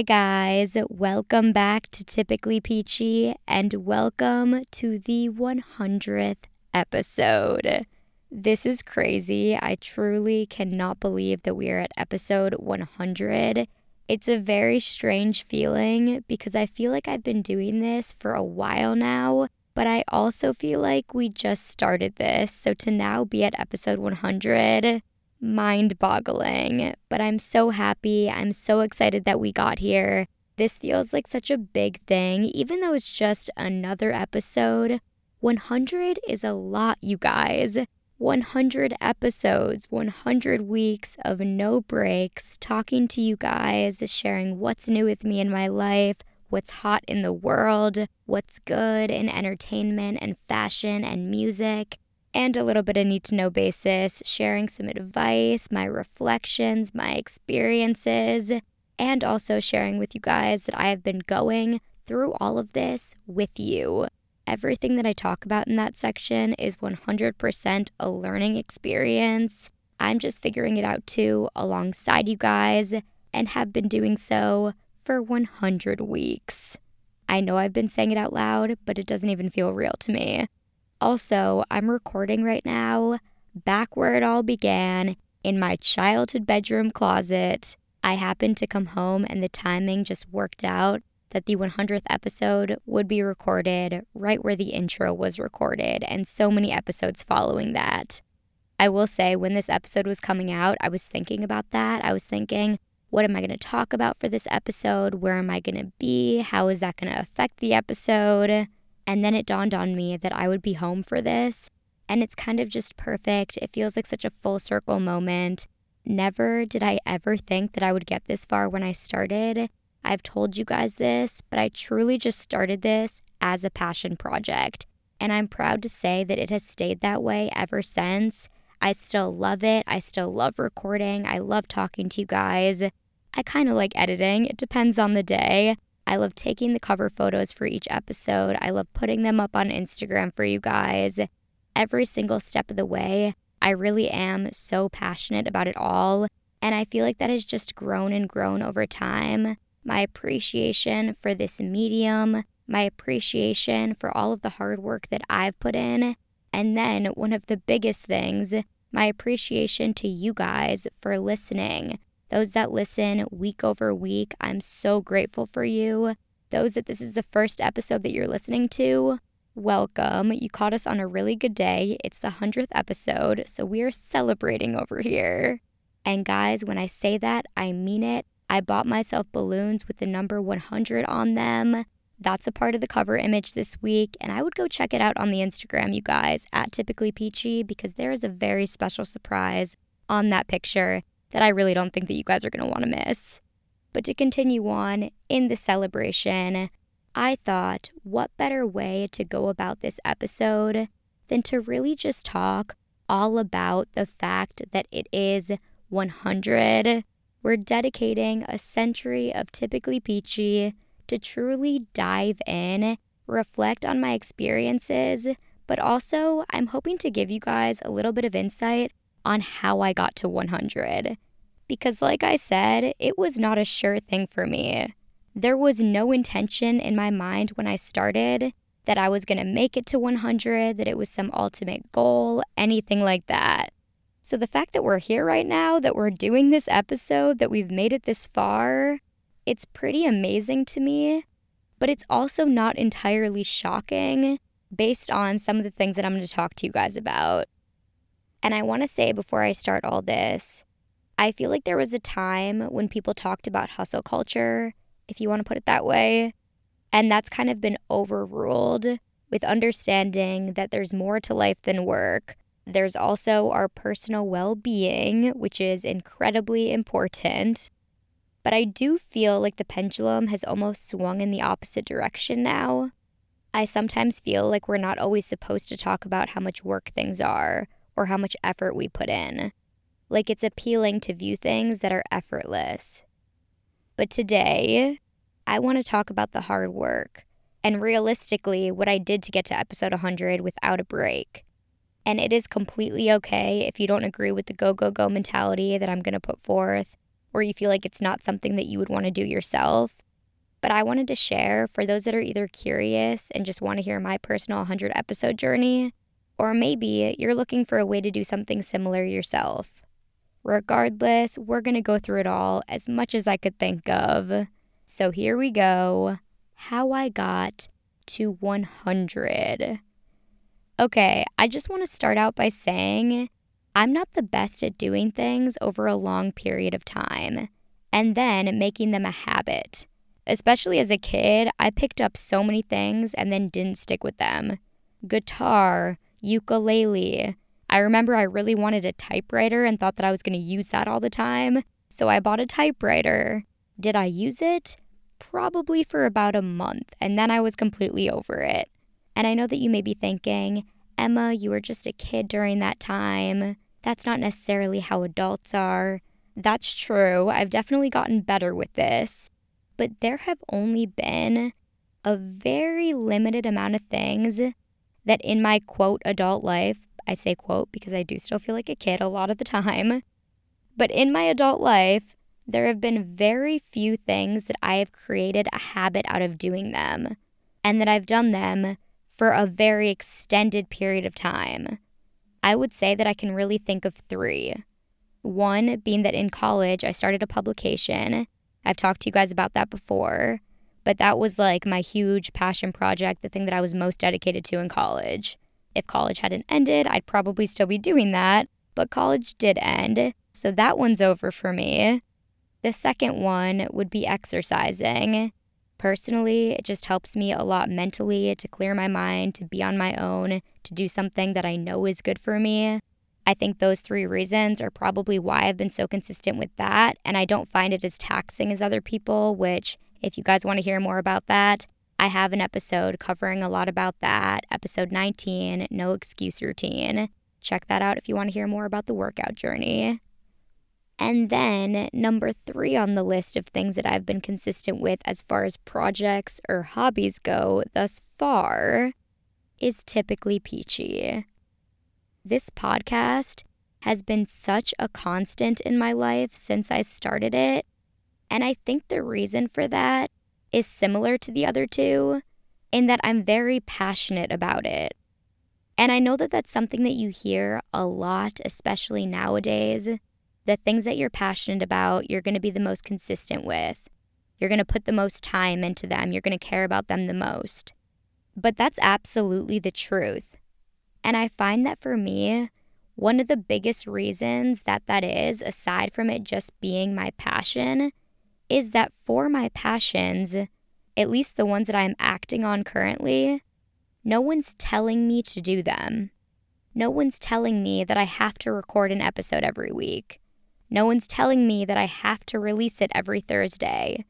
Hi, guys. Welcome back to Typically Peachy and welcome to the 100th episode. This is crazy. I truly cannot believe that we are at episode 100. It's a very strange feeling because I feel like I've been doing this for a while now, but I also feel like we just started this. So to now be at episode 100, mind boggling. But I'm so happy. I'm so excited that we got here. This feels like such a big thing, even though it's just another episode. 100 is a lot, you guys. 100 episodes, 100 weeks of no breaks, talking to you guys, sharing what's new with me in my life, what's hot in the world, what's good in entertainment and fashion and music, and a little bit of need to know basis, sharing some advice, my reflections, my experiences, and also sharing with you guys that I have been going through all of this with you. Everything that I talk about in that section is 100% a learning experience. I'm just figuring it out too alongside you guys and have been doing so for 100 weeks. I know I've been saying it out loud, but it doesn't even feel real to me. Also, I'm recording right now back where it all began in my childhood bedroom closet. I happened to come home and the timing just worked out that the 100th episode would be recorded right where the intro was recorded, and so many episodes following that. I will say, when this episode was coming out, I was thinking about that. I was thinking, what am I going to talk about for this episode? Where am I going to be? How is that going to affect the episode? And then it dawned on me that I would be home for this. And it's kind of just perfect. It feels like such a full circle moment. Never did I ever think that I would get this far when I started. I've told you guys this, but I truly just started this as a passion project. And I'm proud to say that it has stayed that way ever since. I still love it. I still love recording. I love talking to you guys. I kind of like editing, it depends on the day. I love taking the cover photos for each episode. I love putting them up on Instagram for you guys. Every single step of the way, I really am so passionate about it all. And I feel like that has just grown and grown over time my appreciation for this medium, my appreciation for all of the hard work that I've put in, and then one of the biggest things, my appreciation to you guys for listening. Those that listen week over week, I'm so grateful for you. Those that this is the first episode that you're listening to, welcome. You caught us on a really good day. It's the 100th episode, so we are celebrating over here. And guys, when I say that, I mean it. I bought myself balloons with the number 100 on them. That's a part of the cover image this week, and I would go check it out on the Instagram, you guys, at Typically Peachy, because there is a very special surprise on that picture that I really don't think that you guys are going to want to miss. But to continue on in the celebration, I thought, what better way to go about this episode than to really just talk all about the fact that it is 100 we're dedicating a century of typically peachy to truly dive in, reflect on my experiences, but also I'm hoping to give you guys a little bit of insight on how I got to 100. Because, like I said, it was not a sure thing for me. There was no intention in my mind when I started that I was going to make it to 100, that it was some ultimate goal, anything like that. So the fact that we're here right now, that we're doing this episode, that we've made it this far, it's pretty amazing to me. But it's also not entirely shocking based on some of the things that I'm going to talk to you guys about. And I want to say before I start all this, I feel like there was a time when people talked about hustle culture, if you want to put it that way. And that's kind of been overruled with understanding that there's more to life than work, there's also our personal well being, which is incredibly important. But I do feel like the pendulum has almost swung in the opposite direction now. I sometimes feel like we're not always supposed to talk about how much work things are or how much effort we put in. Like it's appealing to view things that are effortless. But today, I want to talk about the hard work and realistically what I did to get to episode 100 without a break. And it is completely okay if you don't agree with the go, go, go mentality that I'm going to put forth. or you feel like it's not something that you would want to do yourself. But I wanted to share for those that are either curious and just want to hear my personal 100 episode journey, or maybe you're looking for a way to do something similar yourself. Regardless, we're going to go through it all as much as I could think of. So here we go how I got to 100. Okay, I just want to start out by saying I'm not the best at doing things over a long period of time and then making them a habit. Especially as a kid, I picked up so many things and then didn't stick with them. Guitar, ukulele. I remember I really wanted a typewriter and thought that I was going to use that all the time, so I bought a typewriter. Did I use it? Probably for about a month, and then I was completely over it. And I know that you may be thinking, Emma, you were just a kid during that time. That's not necessarily how adults are. That's true. I've definitely gotten better with this. But there have only been a very limited amount of things that in my quote adult life, I say quote because I do still feel like a kid a lot of the time, but in my adult life, there have been very few things that I have created a habit out of doing them and that I've done them for a very extended period of time. I would say that I can really think of three. One being that in college, I started a publication. I've talked to you guys about that before, but that was like my huge passion project, the thing that I was most dedicated to in college. If college hadn't ended, I'd probably still be doing that, but college did end, so that one's over for me. The second one would be exercising. Personally, it just helps me a lot mentally to clear my mind, to be on my own, to do something that I know is good for me. I think those three reasons are probably why I've been so consistent with that. And I don't find it as taxing as other people, which, if you guys want to hear more about that, I have an episode covering a lot about that. Episode 19, No Excuse Routine. Check that out if you want to hear more about the workout journey. And then, number three on the list of things that I've been consistent with as far as projects or hobbies go thus far is typically peachy. This podcast has been such a constant in my life since I started it. And I think the reason for that is similar to the other two in that I'm very passionate about it. And I know that that's something that you hear a lot, especially nowadays the things that you're passionate about, you're going to be the most consistent with. You're going to put the most time into them. You're going to care about them the most. But that's absolutely the truth. And I find that for me, one of the biggest reasons that that is, aside from it just being my passion, is that for my passions, at least the ones that I'm acting on currently, no one's telling me to do them. No one's telling me that I have to record an episode every week. No one's telling me that I have to release it every Thursday.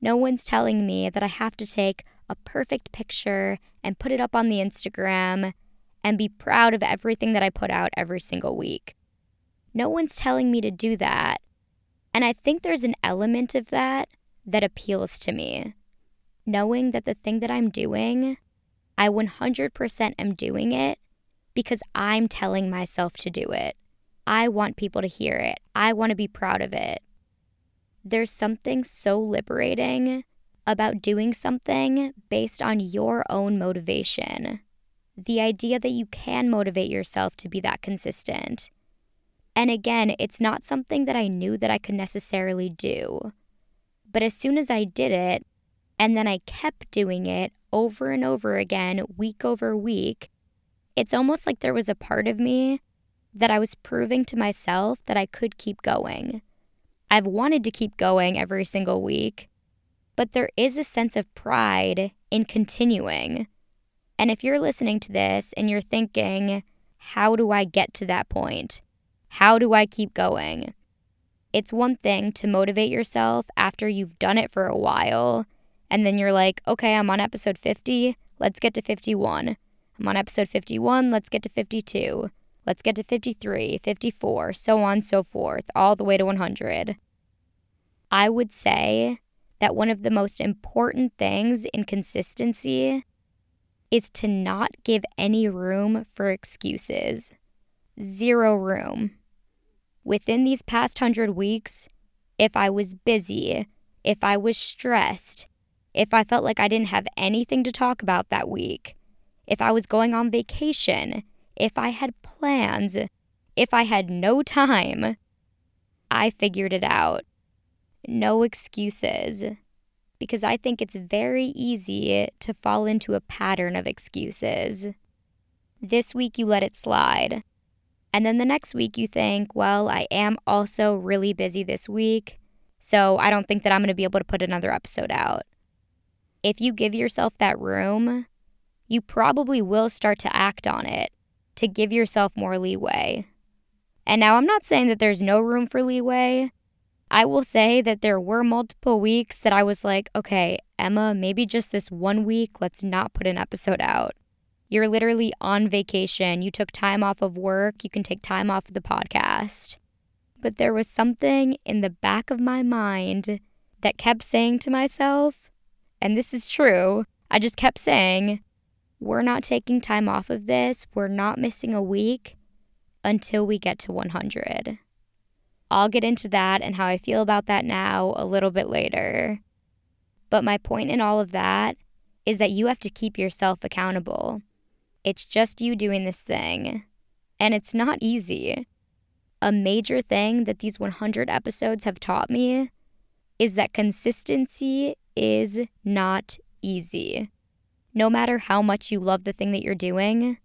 No one's telling me that I have to take a perfect picture and put it up on the Instagram and be proud of everything that I put out every single week. No one's telling me to do that. And I think there's an element of that that appeals to me. Knowing that the thing that I'm doing, I 100% am doing it because I'm telling myself to do it. I want people to hear it. I want to be proud of it. There's something so liberating about doing something based on your own motivation. The idea that you can motivate yourself to be that consistent. And again, it's not something that I knew that I could necessarily do. But as soon as I did it, and then I kept doing it over and over again, week over week, it's almost like there was a part of me that I was proving to myself that I could keep going. I've wanted to keep going every single week, but there is a sense of pride in continuing. And if you're listening to this and you're thinking, how do I get to that point? How do I keep going? It's one thing to motivate yourself after you've done it for a while, and then you're like, okay, I'm on episode 50, let's get to 51. I'm on episode 51, let's get to 52. Let's get to 53, 54, so on so forth, all the way to 100. I would say that one of the most important things in consistency is to not give any room for excuses. Zero room. Within these past 100 weeks, if I was busy, if I was stressed, if I felt like I didn't have anything to talk about that week, if I was going on vacation, if I had plans, if I had no time. I figured it out. No excuses. Because I think it's very easy to fall into a pattern of excuses. This week you let it slide. And then the next week you think, well, I am also really busy this week, so I don't think that I'm going to be able to put another episode out. If you give yourself that room, you probably will start to act on it to give yourself more leeway. And now I'm not saying that there's no room for leeway. I will say that there were multiple weeks that I was like, okay, Emma, maybe just this one week, let's not put an episode out. You're literally on vacation. You took time off of work. You can take time off of the podcast. But there was something in the back of my mind that kept saying to myself, and this is true, I just kept saying, we're not taking time off of this. We're not missing a week until we get to 100. I'll get into that and how I feel about that now a little bit later. But my point in all of that is that you have to keep yourself accountable. It's just you doing this thing. And it's not easy. A major thing that these 100 episodes have taught me is that consistency is not easy. No matter how much you love the thing that you're doing,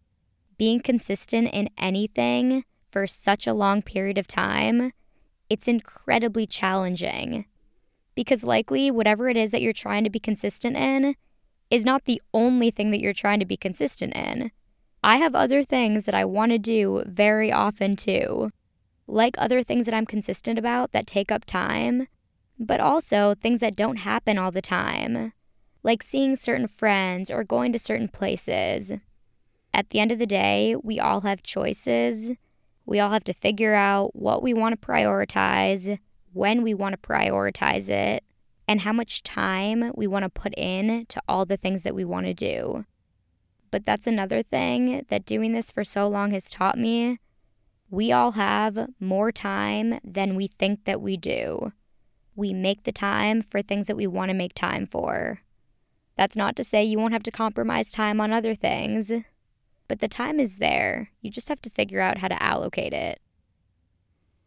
being consistent in anything for such a long period of time, it's incredibly challenging. Because likely, whatever it is that you're trying to be consistent in is not the only thing that you're trying to be consistent in. I have other things that I want to do very often too, like other things that I'm consistent about that take up time, but also things that don't happen all the time, like seeing certain friends or going to certain places. At the end of the day, we all have choices. We all have to figure out what we want to prioritize, when we want to prioritize it, and how much time we want to put in to all the things that we want to do. But that's another thing that doing this for so long has taught me. We all have more time than we think that we do. We make the time for things that we want to make time for. That's not to say you won't have to compromise time on other things, but the time is there. You just have to figure out how to allocate it.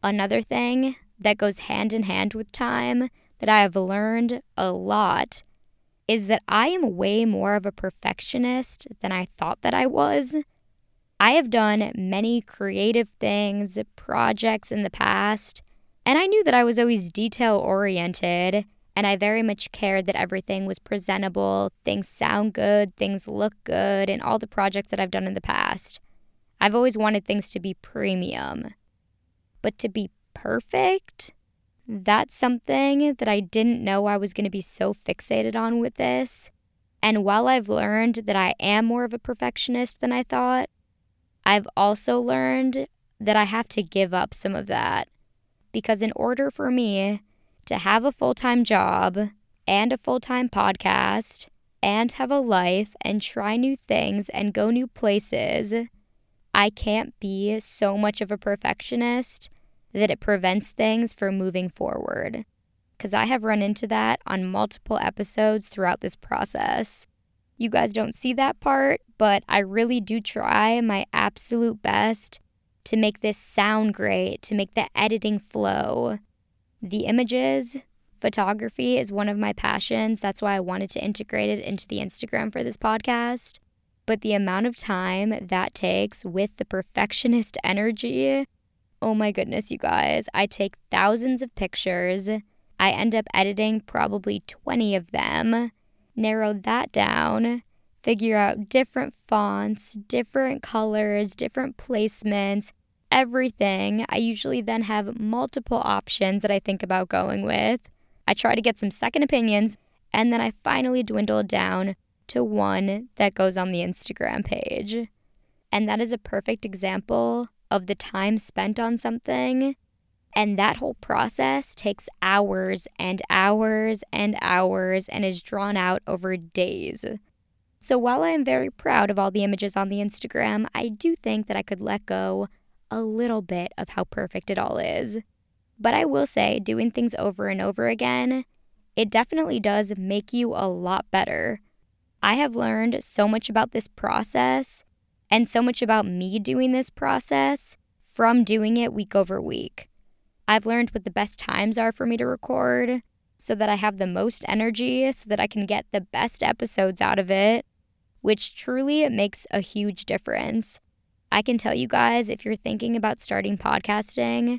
Another thing that goes hand in hand with time that I have learned a lot is that I am way more of a perfectionist than I thought that I was. I have done many creative things, projects in the past, and I knew that I was always detail oriented, and I very much cared that everything was presentable, things sound good, things look good, and all the projects that I've done in the past. I've always wanted things to be premium. But to be perfect, that's something that I didn't know I was going to be so fixated on with this. And while I've learned that I am more of a perfectionist than I thought, I've also learned that I have to give up some of that. Because in order for me to have a full time job and a full time podcast and have a life and try new things and go new places, I can't be so much of a perfectionist that it prevents things from moving forward. Because I have run into that on multiple episodes throughout this process. You guys don't see that part, but I really do try my absolute best to make this sound great, to make the editing flow. The images, photography is one of my passions. That's why I wanted to integrate it into the Instagram for this podcast. But the amount of time that takes with the perfectionist energy Oh my goodness, you guys. I take thousands of pictures. I end up editing probably 20 of them, narrow that down, figure out different fonts, different colors, different placements, everything. I usually then have multiple options that I think about going with. I try to get some second opinions, and then I finally dwindle down to one that goes on the Instagram page. And that is a perfect example of the time spent on something. And that whole process takes hours and hours and hours and is drawn out over days. So while I am very proud of all the images on the Instagram, I do think that I could let go a little bit of how perfect it all is. But I will say, doing things over and over again, it definitely does make you a lot better. I have learned so much about this process and so much about me doing this process from doing it week over week. I've learned what the best times are for me to record so that I have the most energy, so that I can get the best episodes out of it, which truly makes a huge difference. I can tell you guys if you're thinking about starting podcasting,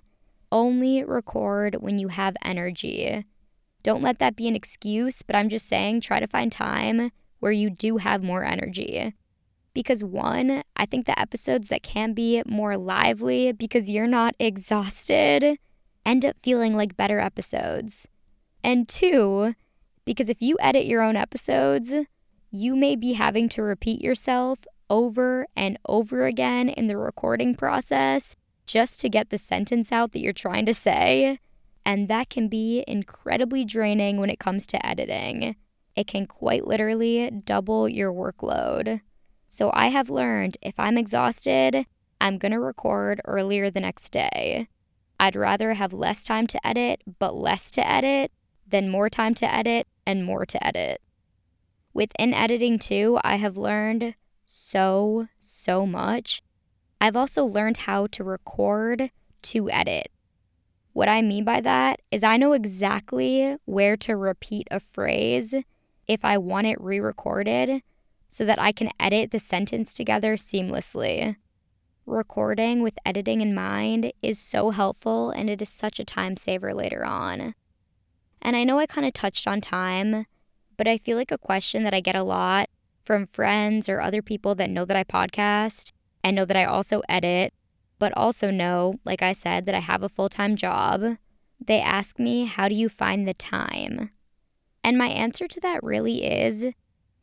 only record when you have energy. Don't let that be an excuse, but I'm just saying try to find time where you do have more energy. Because one, I think the episodes that can be more lively because you're not exhausted end up feeling like better episodes. And two, because if you edit your own episodes, you may be having to repeat yourself over and over again in the recording process just to get the sentence out that you're trying to say. And that can be incredibly draining when it comes to editing. It can quite literally double your workload. So I have learned if I'm exhausted, I'm going to record earlier the next day. I'd rather have less time to edit, but less to edit, than more time to edit and more to edit. Within editing, too, I have learned so, so much. I've also learned how to record to edit. What I mean by that is I know exactly where to repeat a phrase if I want it re recorded so that I can edit the sentence together seamlessly. Recording with editing in mind is so helpful and it is such a time saver later on. And I know I kind of touched on time, but I feel like a question that I get a lot from friends or other people that know that I podcast and know that I also edit but also know, like I said, that I have a full time job, they ask me, How do you find the time? And my answer to that really is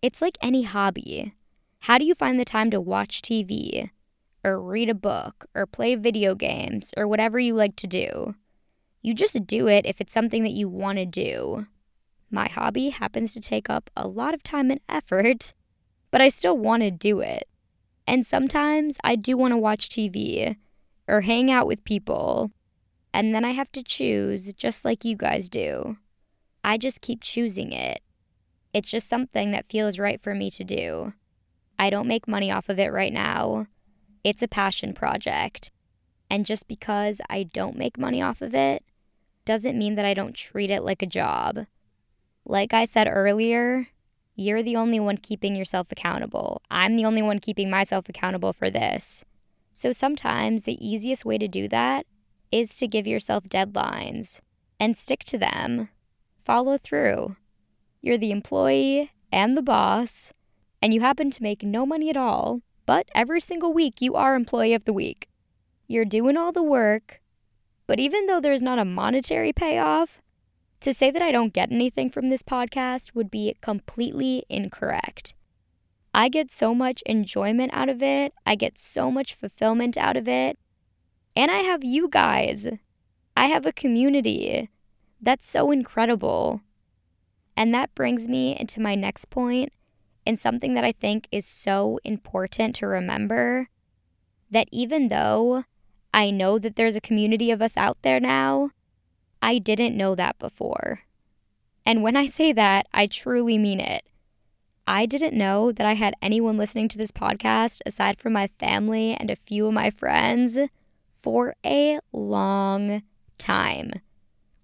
it's like any hobby. How do you find the time to watch TV, or read a book, or play video games, or whatever you like to do? You just do it if it's something that you want to do. My hobby happens to take up a lot of time and effort, but I still want to do it. And sometimes I do want to watch TV or hang out with people. And then I have to choose just like you guys do. I just keep choosing it. It's just something that feels right for me to do. I don't make money off of it right now. It's a passion project. And just because I don't make money off of it doesn't mean that I don't treat it like a job. Like I said earlier, you're the only one keeping yourself accountable. I'm the only one keeping myself accountable for this. So sometimes the easiest way to do that is to give yourself deadlines and stick to them. Follow through. You're the employee and the boss, and you happen to make no money at all, but every single week you are employee of the week. You're doing all the work, but even though there's not a monetary payoff, to say that I don't get anything from this podcast would be completely incorrect. I get so much enjoyment out of it. I get so much fulfillment out of it. And I have you guys. I have a community. That's so incredible. And that brings me into my next point and something that I think is so important to remember that even though I know that there's a community of us out there now, I didn't know that before. And when I say that, I truly mean it. I didn't know that I had anyone listening to this podcast aside from my family and a few of my friends for a long time.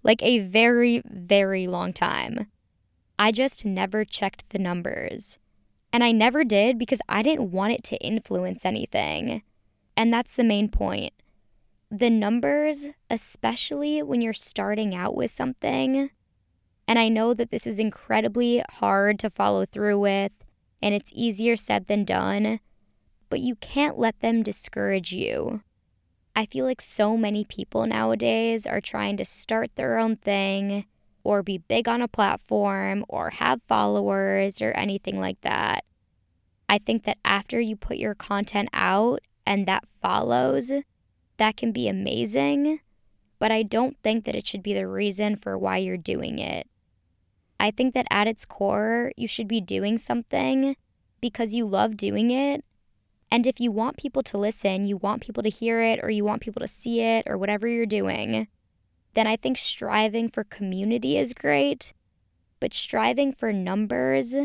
Like a very, very long time. I just never checked the numbers. And I never did because I didn't want it to influence anything. And that's the main point. The numbers, especially when you're starting out with something, and I know that this is incredibly hard to follow through with, and it's easier said than done, but you can't let them discourage you. I feel like so many people nowadays are trying to start their own thing or be big on a platform or have followers or anything like that. I think that after you put your content out and that follows, that can be amazing, but I don't think that it should be the reason for why you're doing it. I think that at its core, you should be doing something because you love doing it. And if you want people to listen, you want people to hear it, or you want people to see it, or whatever you're doing, then I think striving for community is great. But striving for numbers,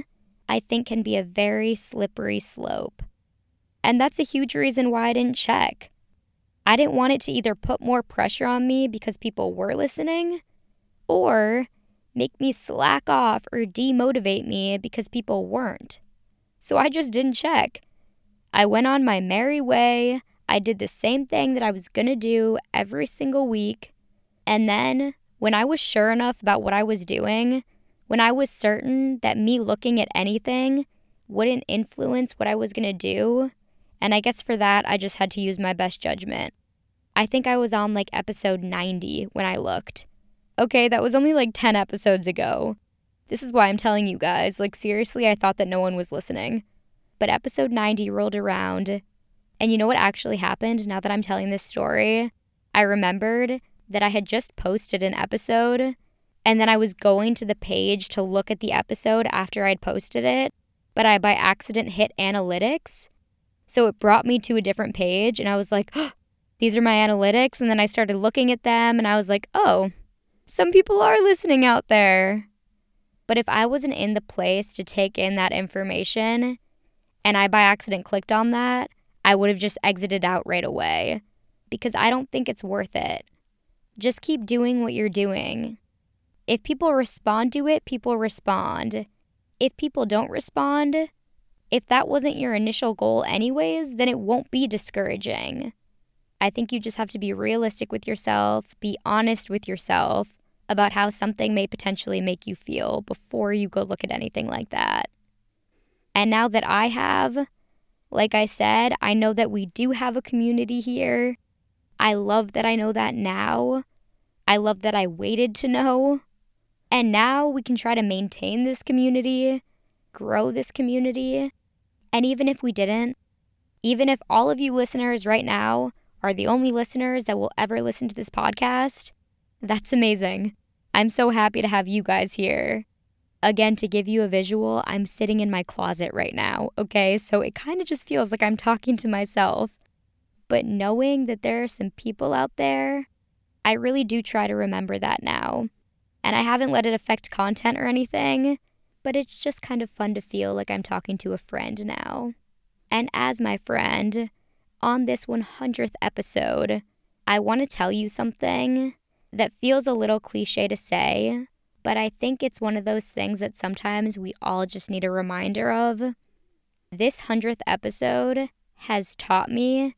I think, can be a very slippery slope. And that's a huge reason why I didn't check. I didn't want it to either put more pressure on me because people were listening or make me slack off or demotivate me because people weren't. So I just didn't check. I went on my merry way. I did the same thing that I was going to do every single week. And then, when I was sure enough about what I was doing, when I was certain that me looking at anything wouldn't influence what I was going to do, and I guess for that, I just had to use my best judgment. I think I was on like episode 90 when I looked. Okay, that was only like 10 episodes ago. This is why I'm telling you guys. Like, seriously, I thought that no one was listening. But episode 90 rolled around, and you know what actually happened now that I'm telling this story? I remembered that I had just posted an episode, and then I was going to the page to look at the episode after I'd posted it, but I by accident hit analytics. So it brought me to a different page, and I was like, oh, these are my analytics. And then I started looking at them, and I was like, oh, some people are listening out there. But if I wasn't in the place to take in that information and I by accident clicked on that, I would have just exited out right away because I don't think it's worth it. Just keep doing what you're doing. If people respond to it, people respond. If people don't respond, if that wasn't your initial goal, anyways, then it won't be discouraging. I think you just have to be realistic with yourself, be honest with yourself, about how something may potentially make you feel before you go look at anything like that. And now that I have, like I said, I know that we do have a community here. I love that I know that now. I love that I waited to know. And now we can try to maintain this community, grow this community. And even if we didn't, even if all of you listeners right now are the only listeners that will ever listen to this podcast, that's amazing. I'm so happy to have you guys here. Again, to give you a visual, I'm sitting in my closet right now, okay? So it kind of just feels like I'm talking to myself. But knowing that there are some people out there, I really do try to remember that now. And I haven't let it affect content or anything, but it's just kind of fun to feel like I'm talking to a friend now. And as my friend, on this 100th episode, I want to tell you something that feels a little cliche to say, but I think it's one of those things that sometimes we all just need a reminder of. This 100th episode has taught me,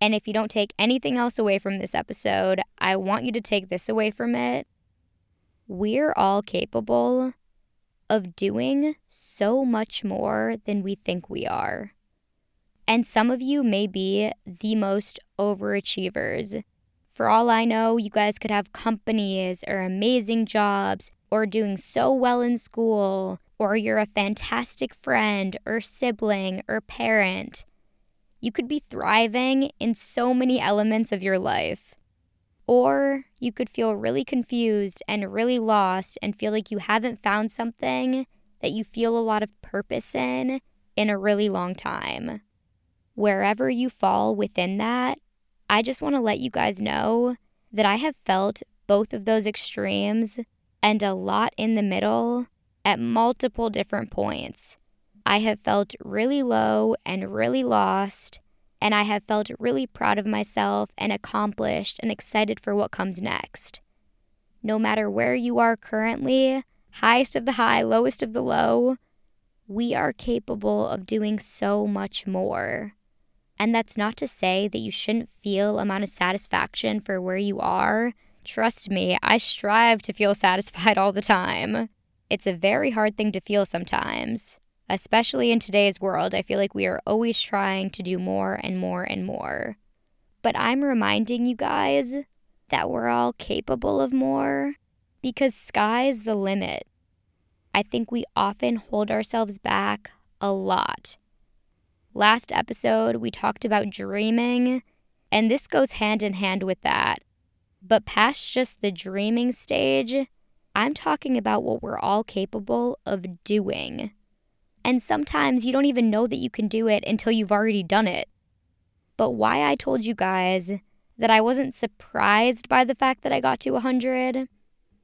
and if you don't take anything else away from this episode, I want you to take this away from it. We're all capable of doing so much more than we think we are. And some of you may be the most overachievers for all I know, you guys could have companies or amazing jobs or doing so well in school, or you're a fantastic friend or sibling or parent. You could be thriving in so many elements of your life. Or you could feel really confused and really lost and feel like you haven't found something that you feel a lot of purpose in in a really long time. Wherever you fall within that, I just want to let you guys know that I have felt both of those extremes and a lot in the middle at multiple different points. I have felt really low and really lost, and I have felt really proud of myself and accomplished and excited for what comes next. No matter where you are currently, highest of the high, lowest of the low, we are capable of doing so much more. And that's not to say that you shouldn't feel amount of satisfaction for where you are. Trust me, I strive to feel satisfied all the time. It's a very hard thing to feel sometimes. Especially in today's world, I feel like we are always trying to do more and more and more. But I'm reminding you guys that we're all capable of more because sky's the limit. I think we often hold ourselves back a lot Last episode, we talked about dreaming, and this goes hand in hand with that. But past just the dreaming stage, I'm talking about what we're all capable of doing. And sometimes you don't even know that you can do it until you've already done it. But why I told you guys that I wasn't surprised by the fact that I got to 100.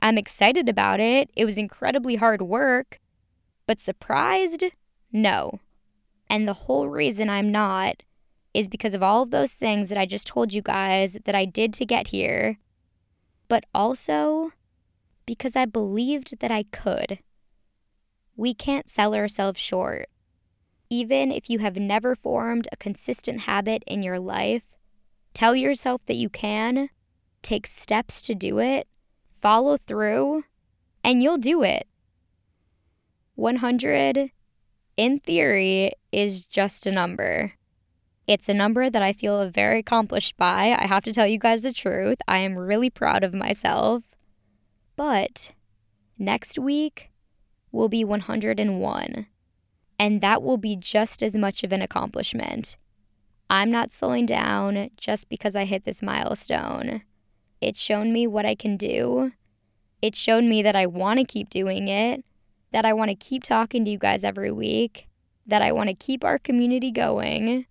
I'm excited about it. It was incredibly hard work. But surprised? No. And the whole reason I'm not is because of all of those things that I just told you guys that I did to get here, but also because I believed that I could. We can't sell ourselves short. Even if you have never formed a consistent habit in your life, tell yourself that you can, take steps to do it, follow through, and you'll do it. 100, in theory, is just a number. It's a number that I feel very accomplished by. I have to tell you guys the truth. I am really proud of myself. But next week will be 101. And that will be just as much of an accomplishment. I'm not slowing down just because I hit this milestone. It's shown me what I can do. It's shown me that I want to keep doing it, that I want to keep talking to you guys every week, that I want to keep our community going.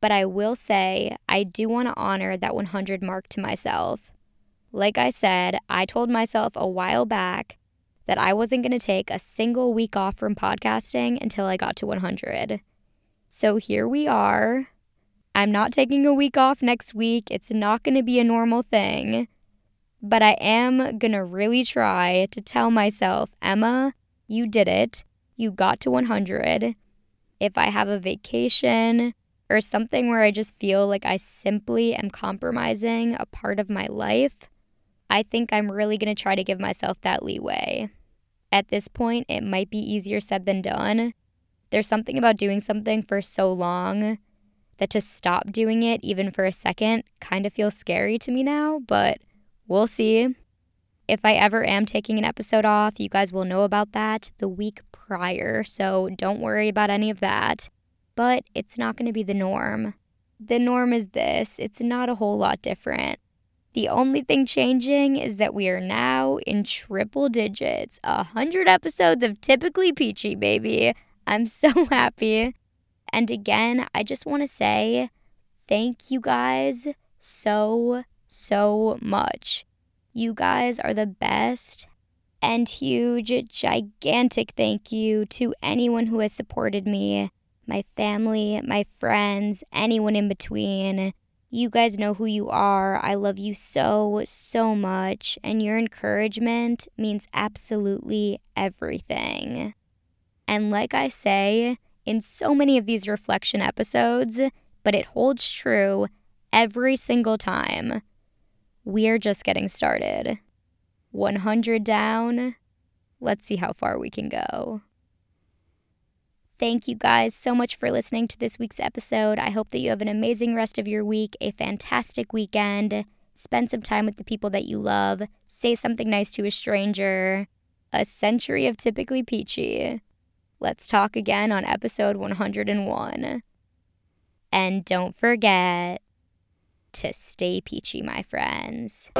But I will say, I do want to honor that 100 mark to myself. Like I said, I told myself a while back that I wasn't going to take a single week off from podcasting until I got to 100. So here we are. I'm not taking a week off next week. It's not going to be a normal thing. But I am going to really try to tell myself, Emma, you did it. You got to 100. If I have a vacation or something where I just feel like I simply am compromising a part of my life, I think I'm really going to try to give myself that leeway. At this point, it might be easier said than done. There's something about doing something for so long that to stop doing it even for a second kind of feels scary to me now, but we'll see. If I ever am taking an episode off, you guys will know about that the week prior, so don't worry about any of that. But it's not going to be the norm. The norm is this it's not a whole lot different. The only thing changing is that we are now in triple digits. A hundred episodes of Typically Peachy, baby. I'm so happy. And again, I just want to say thank you guys so, so much. You guys are the best. And huge, gigantic thank you to anyone who has supported me my family, my friends, anyone in between. You guys know who you are. I love you so, so much. And your encouragement means absolutely everything. And like I say in so many of these reflection episodes, but it holds true every single time, we're just getting started. 100 down. Let's see how far we can go. Thank you guys so much for listening to this week's episode. I hope that you have an amazing rest of your week, a fantastic weekend. Spend some time with the people that you love. Say something nice to a stranger. A century of typically peachy. Let's talk again on episode 101. And don't forget to stay peachy, my friends.